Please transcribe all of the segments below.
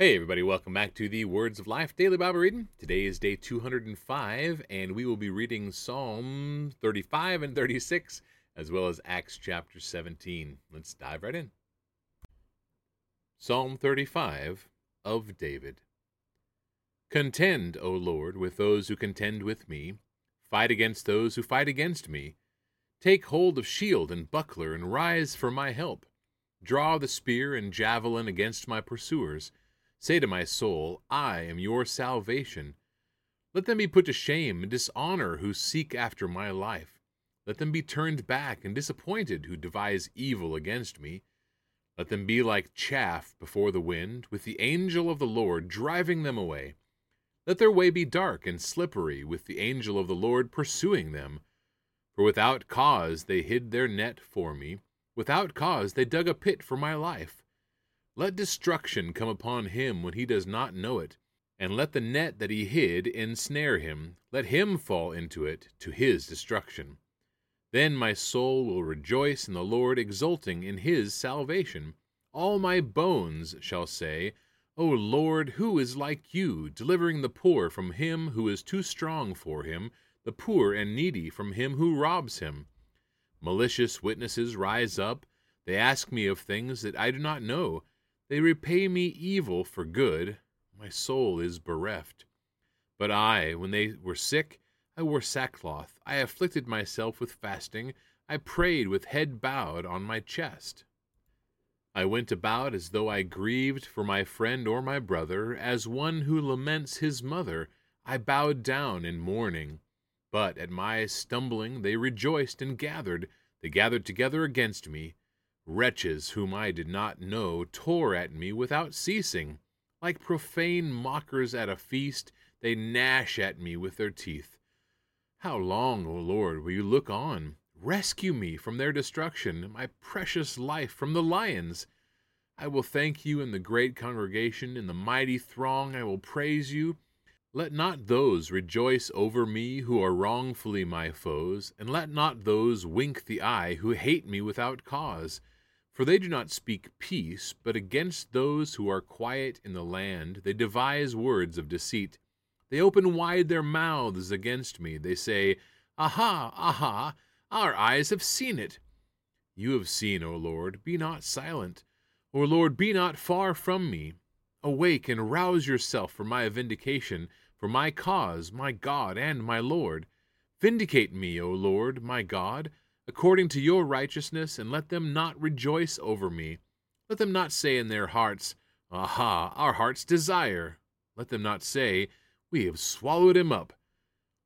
Hey, everybody, welcome back to the Words of Life Daily Bible Reading. Today is day 205, and we will be reading Psalm 35 and 36, as well as Acts chapter 17. Let's dive right in. Psalm 35 of David. Contend, O Lord, with those who contend with me. Fight against those who fight against me. Take hold of shield and buckler, and rise for my help. Draw the spear and javelin against my pursuers Say to my soul, I am your salvation. Let them be put to shame and dishonor who seek after my life. Let them be turned back and disappointed who devise evil against me. Let them be like chaff before the wind, with the angel of the Lord driving them away. Let their way be dark and slippery, with the angel of the Lord pursuing them. For without cause they hid their net for me, without cause they dug a pit for my life. Let destruction come upon him when he does not know it, and let the net that he hid ensnare him. Let him fall into it to his destruction. Then my soul will rejoice in the Lord, exulting in his salvation. All my bones shall say, O Lord, who is like you, delivering the poor from him who is too strong for him, the poor and needy from him who robs him? Malicious witnesses rise up. They ask me of things that I do not know. They repay me evil for good. My soul is bereft. But I, when they were sick, I wore sackcloth. I afflicted myself with fasting. I prayed with head bowed on my chest. I went about as though I grieved for my friend or my brother, as one who laments his mother. I bowed down in mourning. But at my stumbling they rejoiced and gathered. They gathered together against me. Wretches whom I did not know tore at me without ceasing. Like profane mockers at a feast, they gnash at me with their teeth. How long, O Lord, will you look on? Rescue me from their destruction, my precious life from the lions. I will thank you in the great congregation, in the mighty throng I will praise you. Let not those rejoice over me who are wrongfully my foes, and let not those wink the eye who hate me without cause. For they do not speak peace, but against those who are quiet in the land they devise words of deceit. They open wide their mouths against me. They say, Aha, aha, our eyes have seen it. You have seen, O Lord, be not silent. O Lord, be not far from me. Awake and rouse yourself for my vindication, for my cause, my God and my Lord. Vindicate me, O Lord, my God according to your righteousness, and let them not rejoice over me. Let them not say in their hearts, Aha, our heart's desire. Let them not say, We have swallowed him up.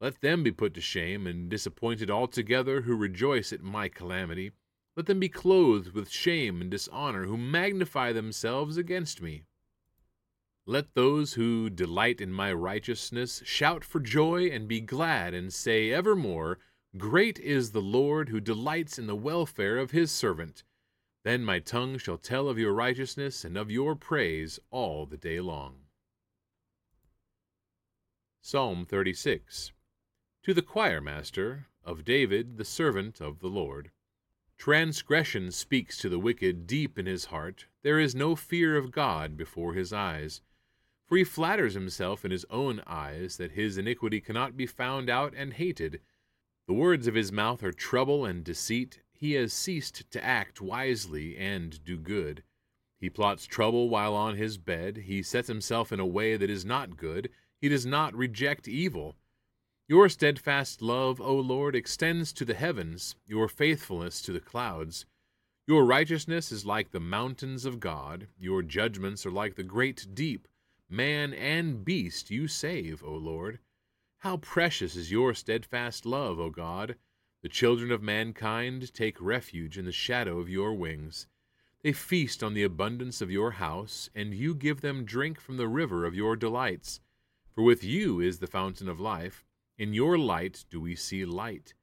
Let them be put to shame and disappointed altogether who rejoice at my calamity. Let them be clothed with shame and dishonor who magnify themselves against me. Let those who delight in my righteousness shout for joy and be glad and say evermore, Great is the Lord who delights in the welfare of his servant. Then my tongue shall tell of your righteousness and of your praise all the day long. Psalm 36 To the choir master of David, the servant of the Lord. Transgression speaks to the wicked deep in his heart. There is no fear of God before his eyes. For he flatters himself in his own eyes that his iniquity cannot be found out and hated. The words of his mouth are trouble and deceit. He has ceased to act wisely and do good. He plots trouble while on his bed. He sets himself in a way that is not good. He does not reject evil. Your steadfast love, O Lord, extends to the heavens, your faithfulness to the clouds. Your righteousness is like the mountains of God. Your judgments are like the great deep. Man and beast you save, O Lord. How precious is your steadfast love, O God! The children of mankind take refuge in the shadow of your wings. They feast on the abundance of your house, and you give them drink from the river of your delights. For with you is the fountain of life. In your light do we see light.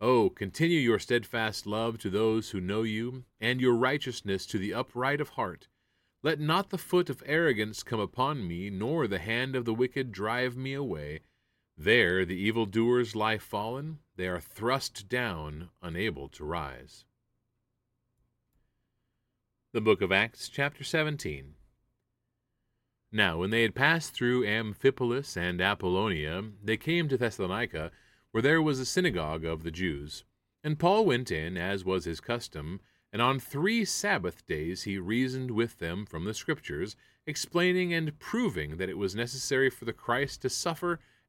Oh, continue your steadfast love to those who know you, and your righteousness to the upright of heart. Let not the foot of arrogance come upon me, nor the hand of the wicked drive me away. There the evildoers lie fallen, they are thrust down, unable to rise. The Book of Acts, chapter 17. Now, when they had passed through Amphipolis and Apollonia, they came to Thessalonica, where there was a synagogue of the Jews. And Paul went in, as was his custom, and on three Sabbath days he reasoned with them from the Scriptures, explaining and proving that it was necessary for the Christ to suffer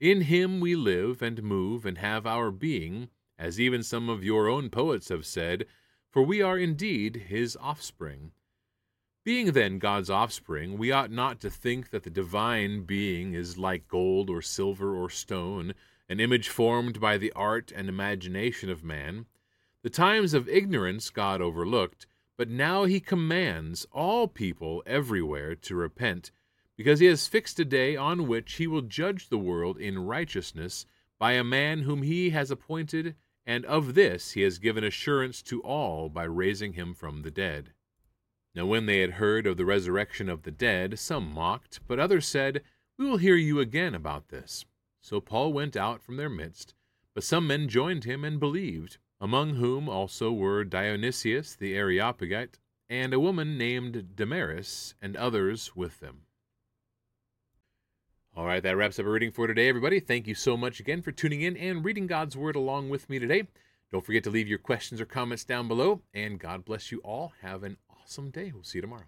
in Him we live and move and have our being, as even some of your own poets have said, for we are indeed His offspring. Being then God's offspring, we ought not to think that the divine being is like gold or silver or stone, an image formed by the art and imagination of man. The times of ignorance God overlooked, but now he commands all people everywhere to repent, because he has fixed a day on which he will judge the world in righteousness by a man whom he has appointed, and of this he has given assurance to all by raising him from the dead. Now, when they had heard of the resurrection of the dead, some mocked, but others said, We will hear you again about this. So Paul went out from their midst, but some men joined him and believed among whom also were Dionysius the Areopagite, and a woman named Damaris, and others with them. All right, that wraps up our reading for today, everybody. Thank you so much again for tuning in and reading God's Word along with me today. Don't forget to leave your questions or comments down below, and God bless you all. Have an awesome day. We'll see you tomorrow.